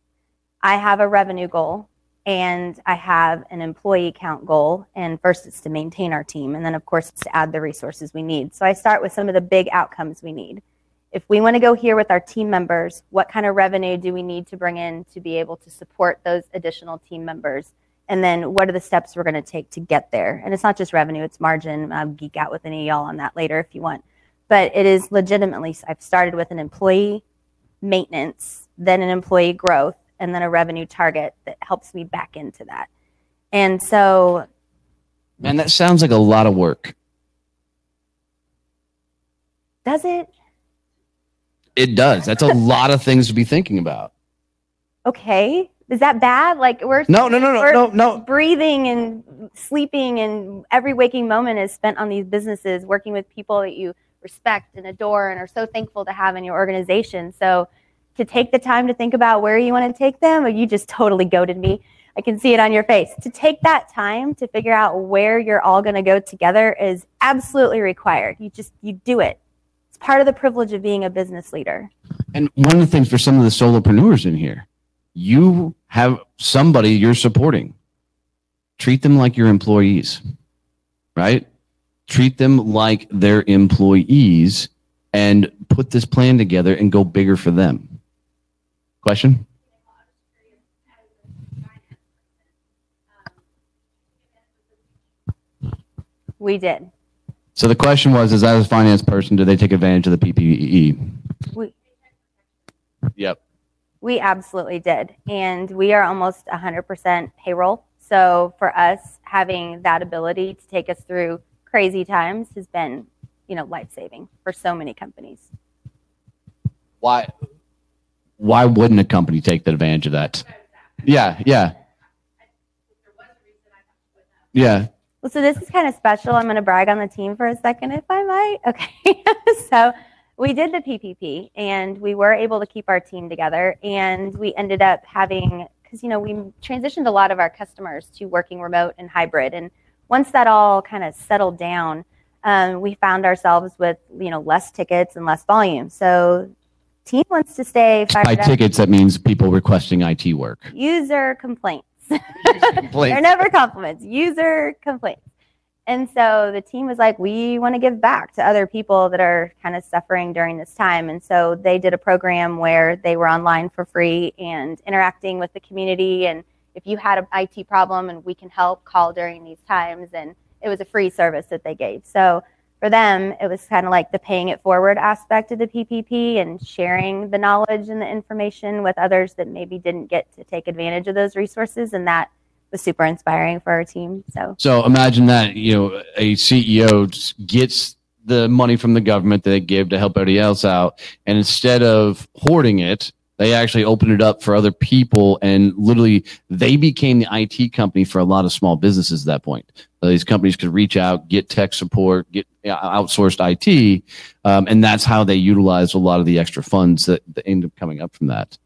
[SPEAKER 2] I have a revenue goal and I have an employee count goal. And first, it's to maintain our team, and then, of course, it's to add the resources we need. So I start with some of the big outcomes we need. If we want to go here with our team members, what kind of revenue do we need to bring in to be able to support those additional team members? And then what are the steps we're going to take to get there? And it's not just revenue, it's margin. I'll geek out with any of y'all on that later if you want. But it is legitimately, I've started with an employee maintenance, then an employee growth, and then a revenue target that helps me back into that. And so.
[SPEAKER 1] Man, that sounds like a lot of work.
[SPEAKER 2] Does it?
[SPEAKER 1] It does. That's a lot of things to be thinking about.
[SPEAKER 2] Okay. Is that bad? Like we're
[SPEAKER 7] No, no, no, no, no, no.
[SPEAKER 2] breathing and sleeping and every waking moment is spent on these businesses working with people that you respect and adore and are so thankful to have in your organization. So to take the time to think about where you want to take them, or you just totally goaded me. I can see it on your face. To take that time to figure out where you're all going to go together is absolutely required. You just you do it. It's part of the privilege of being a business leader.
[SPEAKER 1] And one of the things for some of the solopreneurs in here, you have somebody you're supporting. Treat them like your employees, right? Treat them like their employees and put this plan together and go bigger for them. Question?
[SPEAKER 2] We did.
[SPEAKER 1] So the question was, is as a finance person, do they take advantage of the PPP?
[SPEAKER 2] We
[SPEAKER 1] Yep.
[SPEAKER 2] We absolutely did. And we are almost 100% payroll. So for us, having that ability to take us through crazy times has been, you know, life saving for so many companies.
[SPEAKER 1] Why? Why wouldn't a company take the advantage of that? Yeah, yeah, yeah.
[SPEAKER 2] Well, so this is kind of special. I'm going to brag on the team for a second, if I might. Okay. so we did the PPP and we were able to keep our team together. And we ended up having, because, you know, we transitioned a lot of our customers to working remote and hybrid. And once that all kind of settled down, um, we found ourselves with, you know, less tickets and less volume. So team wants to stay
[SPEAKER 1] By
[SPEAKER 2] up.
[SPEAKER 1] tickets, that means people requesting IT work.
[SPEAKER 2] User complaints. They're never compliments, user complaints. And so the team was like, we want to give back to other people that are kind of suffering during this time. And so they did a program where they were online for free and interacting with the community. And if you had an IT problem and we can help, call during these times. And it was a free service that they gave. So for them, it was kind of like the paying it forward aspect of the PPP and sharing the knowledge and the information with others that maybe didn't get to take advantage of those resources. And that was super inspiring for our team. So
[SPEAKER 1] So imagine that you know a CEO gets the money from the government that they give to help everybody else out, and instead of hoarding it, they actually opened it up for other people, and literally they became the IT company for a lot of small businesses at that point. So these companies could reach out, get tech support, get uh, outsourced IT, um, and that's how they utilize a lot of the extra funds that, that end up coming up from that.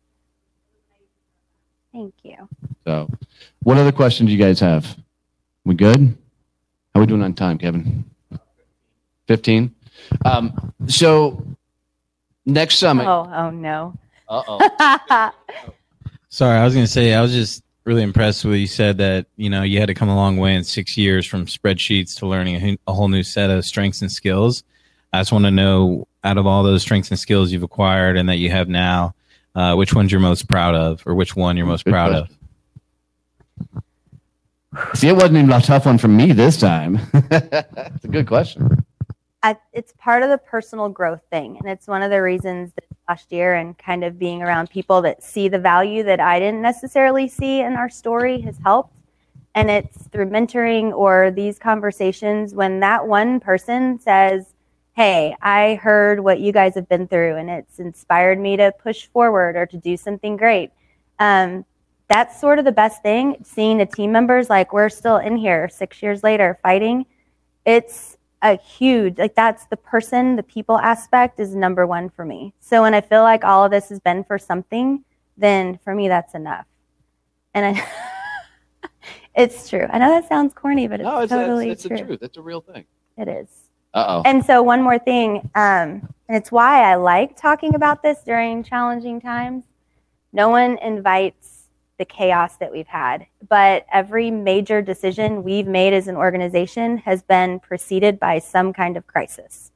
[SPEAKER 2] thank you.
[SPEAKER 1] So, what other questions do you guys have? We good? How we doing on time, Kevin? 15? Um, so, next summit.
[SPEAKER 2] Oh, oh no.
[SPEAKER 1] Uh-oh.
[SPEAKER 9] Sorry, I was going to say I was just really impressed with you said that you know you had to come a long way in six years from spreadsheets to learning a, a whole new set of strengths and skills. I just want to know out of all those strengths and skills you've acquired and that you have now, uh, which ones you're most proud of, or which one you're most
[SPEAKER 1] Good
[SPEAKER 9] proud of.
[SPEAKER 1] See, it wasn't even a tough one for me this time. it's a good question.
[SPEAKER 2] I, it's part of the personal growth thing. And it's one of the reasons that last year and kind of being around people that see the value that I didn't necessarily see in our story has helped. And it's through mentoring or these conversations when that one person says, Hey, I heard what you guys have been through and it's inspired me to push forward or to do something great. Um, that's sort of the best thing. Seeing the team members like we're still in here six years later fighting. It's a huge like that's the person the people aspect is number one for me so when i feel like all of this has been for something then for me that's enough and i it's true i know that sounds corny but it's,
[SPEAKER 1] No, it's,
[SPEAKER 2] totally
[SPEAKER 1] it's, it's
[SPEAKER 2] true
[SPEAKER 1] the truth. It's a real thing.
[SPEAKER 2] it is
[SPEAKER 1] Uh oh.
[SPEAKER 2] and so one more thing um, and it's why i like talking about this during challenging times no one invites the chaos that we've had. But every major decision we've made as an organization has been preceded by some kind of crisis.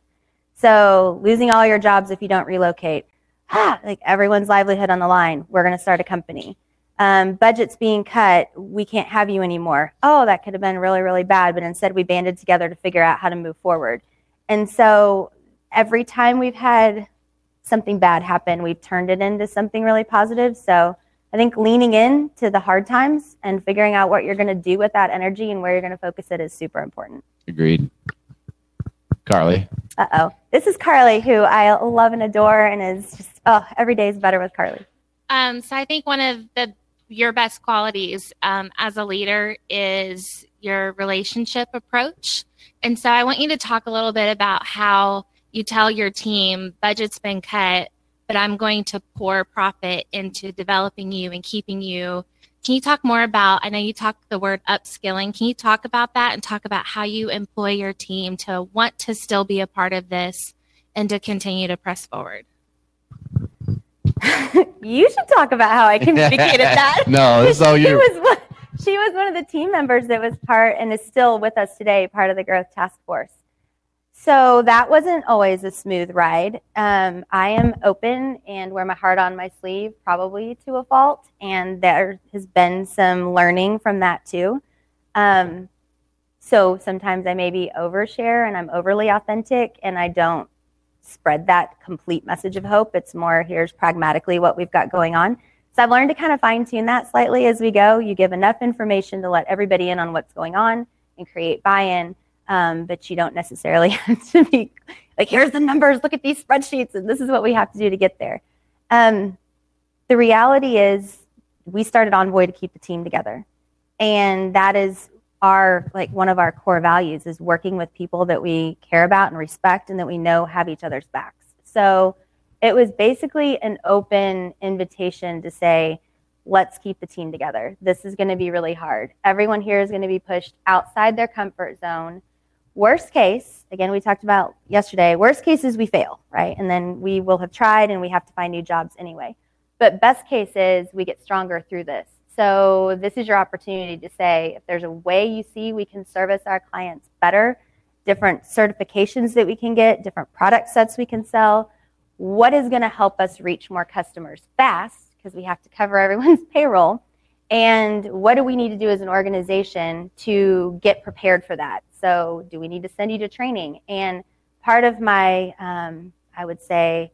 [SPEAKER 2] So losing all your jobs if you don't relocate. Ah, like everyone's livelihood on the line. We're going to start a company. Um, budgets being cut. We can't have you anymore. Oh that could have been really really bad but instead we banded together to figure out how to move forward. And so every time we've had something bad happen we've turned it into something really positive. So i think leaning in to the hard times and figuring out what you're going to do with that energy and where you're going to focus it is super important
[SPEAKER 1] Agreed. Carly.
[SPEAKER 2] uh-oh this is carly who i love and adore and is just oh every day is better with carly
[SPEAKER 4] Um, so I think one of the
[SPEAKER 10] your best qualities um, as a leader is your relationship approach. And so I want you to talk a little bit about how you tell your team budget's been cut, but I'm going to pour profit into developing you and keeping you. Can you talk more about? I know you talked the word upskilling. Can you talk about that and talk about how you employ your team to want to still be a part of this and to continue to press forward?
[SPEAKER 2] you should talk about how I communicated that.
[SPEAKER 7] no, it's all
[SPEAKER 2] she
[SPEAKER 7] you.
[SPEAKER 2] was one, she was one of the team members that was part and is still with us today, part of the growth task force. So that wasn't always a smooth ride. Um, I am open and wear my heart on my sleeve, probably to a fault, and there has been some learning from that too. Um, so sometimes I maybe overshare and I'm overly authentic, and I don't spread that complete message of hope. It's more here's pragmatically what we've got going on. So I've learned to kind of fine tune that slightly as we go. You give enough information to let everybody in on what's going on and create buy in, um, but you don't necessarily have to be like, here's the numbers, look at these spreadsheets, and this is what we have to do to get there. Um, the reality is, we started Envoy to keep the team together. And that is our like one of our core values is working with people that we care about and respect and that we know have each other's backs. So it was basically an open invitation to say, let's keep the team together. This is going to be really hard. Everyone here is going to be pushed outside their comfort zone. Worst case, again, we talked about yesterday, worst case is we fail, right? And then we will have tried and we have to find new jobs anyway. But best case is we get stronger through this. So this is your opportunity to say if there's a way you see we can service our clients better, different certifications that we can get, different product sets we can sell, what is going to help us reach more customers fast because we have to cover everyone's payroll and what do we need to do as an organization to get prepared for that so do we need to send you to training and part of my um, i would say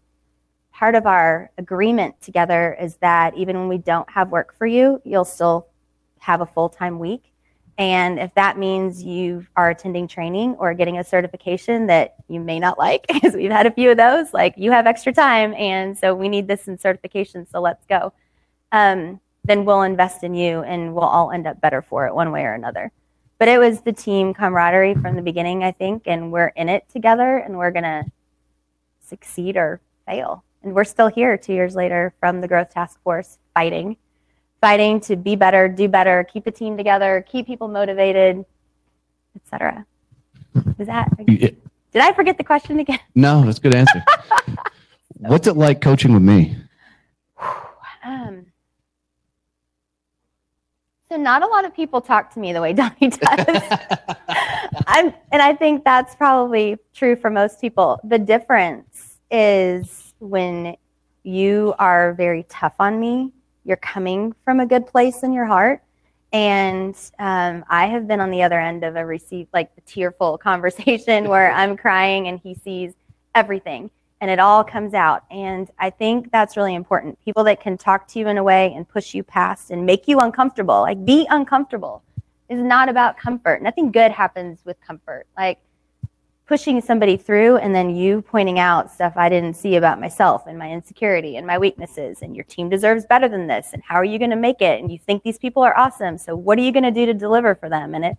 [SPEAKER 2] part of our agreement together is that even when we don't have work for you you'll still have a full-time week and if that means you are attending training or getting a certification that you may not like, because we've had a few of those, like you have extra time, and so we need this in certification, so let's go. Um, then we'll invest in you and we'll all end up better for it one way or another. But it was the team camaraderie from the beginning, I think, and we're in it together and we're going to succeed or fail. And we're still here two years later from the Growth Task Force fighting fighting to be better, do better, keep the team together, keep people motivated, etc. Is that? Did I forget the question again?
[SPEAKER 7] No, that's a good answer. What's it like coaching with me?
[SPEAKER 2] Um, so not a lot of people talk to me the way Donnie does. I'm, and I think that's probably true for most people. The difference is when you are very tough on me you're coming from a good place in your heart. And um, I have been on the other end of a receive like the tearful conversation where I'm crying and he sees everything and it all comes out. And I think that's really important. People that can talk to you in a way and push you past and make you uncomfortable, like be uncomfortable, is not about comfort. Nothing good happens with comfort. Like pushing somebody through and then you pointing out stuff I didn't see about myself and my insecurity and my weaknesses and your team deserves better than this and how are you going to make it and you think these people are awesome so what are you going to do to deliver for them and it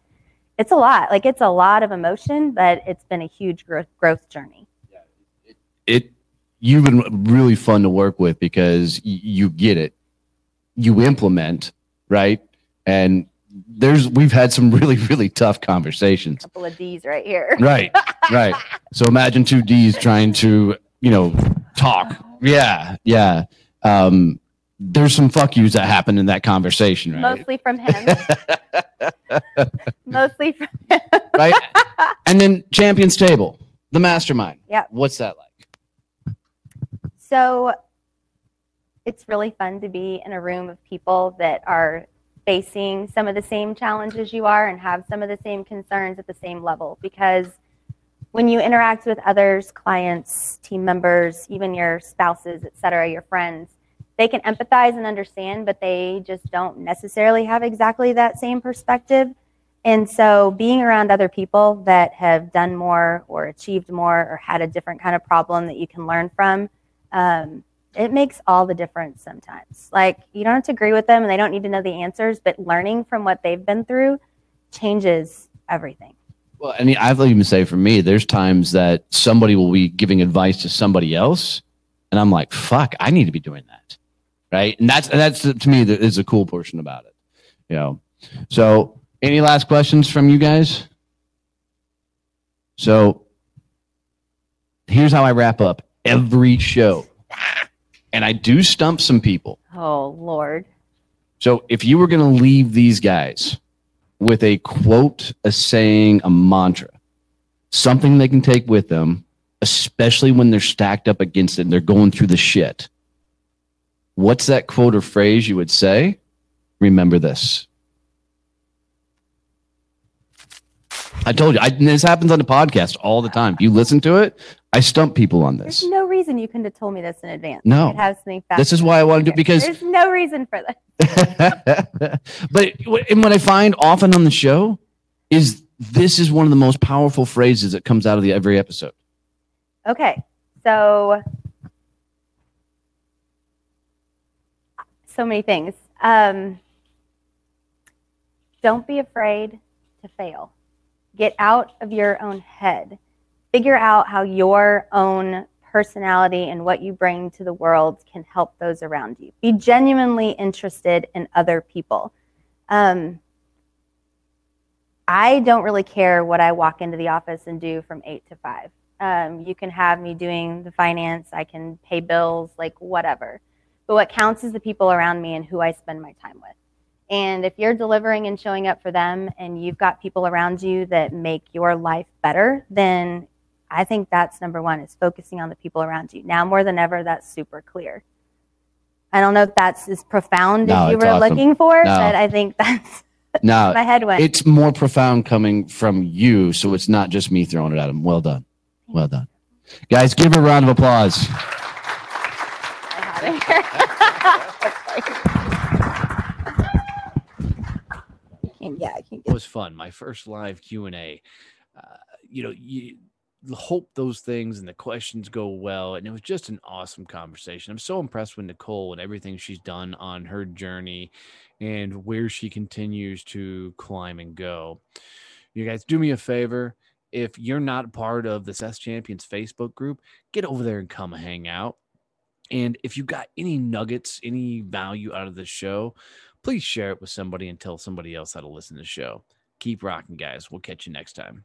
[SPEAKER 2] it's a lot like it's a lot of emotion but it's been a huge growth growth journey
[SPEAKER 7] It you've been really fun to work with because you get it, you implement right, and there's we've had some really really tough conversations.
[SPEAKER 2] A couple of D's right here
[SPEAKER 7] Right, right. So imagine two D's trying to you know talk. Yeah, yeah. Um, there's some fuck yous that happened in that conversation, right?
[SPEAKER 2] mostly from him mostly from him.
[SPEAKER 7] right? and then Champions Table, the mastermind.
[SPEAKER 2] Yeah.
[SPEAKER 7] What's that like?
[SPEAKER 2] So it's really fun to be in a room of people that are facing some of the same challenges you are and have some of the same concerns at the same level because when you interact with others, clients, team members, even your spouses, et cetera, your friends, they can empathize and understand, but they just don't necessarily have exactly that same perspective. And so being around other people that have done more or achieved more or had a different kind of problem that you can learn from, um, It makes all the difference sometimes. Like you don't have to agree with them and they don't need to know the answers, but learning from what they've been through changes everything.
[SPEAKER 1] Well, I mean, I've even say for me, there's times that somebody will be giving advice to somebody else, and I'm like, "Fuck, I need to be doing that," right? And that's that's to me that is a cool portion about it, you know. So, any last questions from you guys? So, here's how I wrap up every show, and I do stump some people.
[SPEAKER 2] Oh Lord.
[SPEAKER 1] So, if you were going to leave these guys with a quote, a saying, a mantra, something they can take with them, especially when they're stacked up against it and they're going through the shit. What's that quote or phrase you would say? Remember this. I told you, I, this happens on the podcast all the time. You listen to it, I stump people on this.
[SPEAKER 2] There's no reason you couldn't have told me this in advance.
[SPEAKER 1] No.
[SPEAKER 2] It has something fast.
[SPEAKER 1] This is why I want to do because
[SPEAKER 2] There's no reason for this.
[SPEAKER 1] but and what I find often on the show is this is one of the most powerful phrases that comes out of the every episode.
[SPEAKER 2] Okay. So so many things. Um, don't be afraid to fail. Get out of your own head. Figure out how your own personality and what you bring to the world can help those around you. Be genuinely interested in other people. Um, I don't really care what I walk into the office and do from eight to five. Um, you can have me doing the finance, I can pay bills, like whatever. But what counts is the people around me and who I spend my time with. And if you're delivering and showing up for them and you've got people around you that make your life better, then I think that's number one is focusing on the people around you. Now more than ever, that's super clear. I don't know if that's as profound
[SPEAKER 1] No,
[SPEAKER 2] as you were
[SPEAKER 1] awesome.
[SPEAKER 2] looking for,
[SPEAKER 1] No.
[SPEAKER 2] but I think that's
[SPEAKER 1] No,
[SPEAKER 2] my head went.
[SPEAKER 1] it's more profound coming from you, so it's not just me throwing it at him. Well done. Well done. Guys, give a round of applause.
[SPEAKER 2] yeah, I can
[SPEAKER 7] It was fun. My first live Q and A. Uh, you know, you hope those things and the questions go well, and it was just an awesome conversation. I'm so impressed with Nicole and everything she's done on her journey, and where she continues to climb and go. You guys, do me a favor. If you're not part of the Success Champions Facebook group, get over there and come hang out. And if you got any nuggets, any value out of the show, please share it with somebody and tell somebody else how to listen to the show. Keep rocking, guys. We'll catch you next time.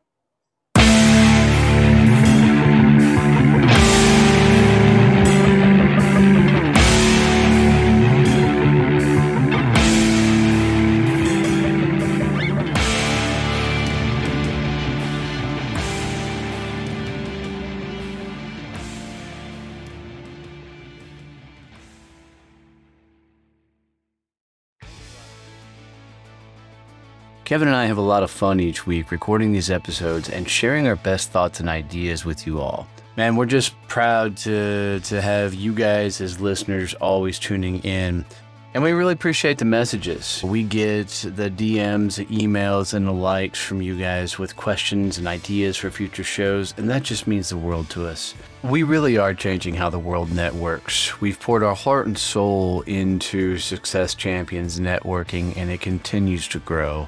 [SPEAKER 7] Kevin and I have a lot of fun each week recording these episodes and sharing our best thoughts and ideas with you all. Man, we're just proud to to have you guys as listeners always tuning in. And we really appreciate the messages. We get the DMs, emails, and the likes from you guys with questions and ideas for future shows, and that just means the world to us. We really are changing how the world networks. We've poured our heart and soul into Success Champions networking, and it continues to grow.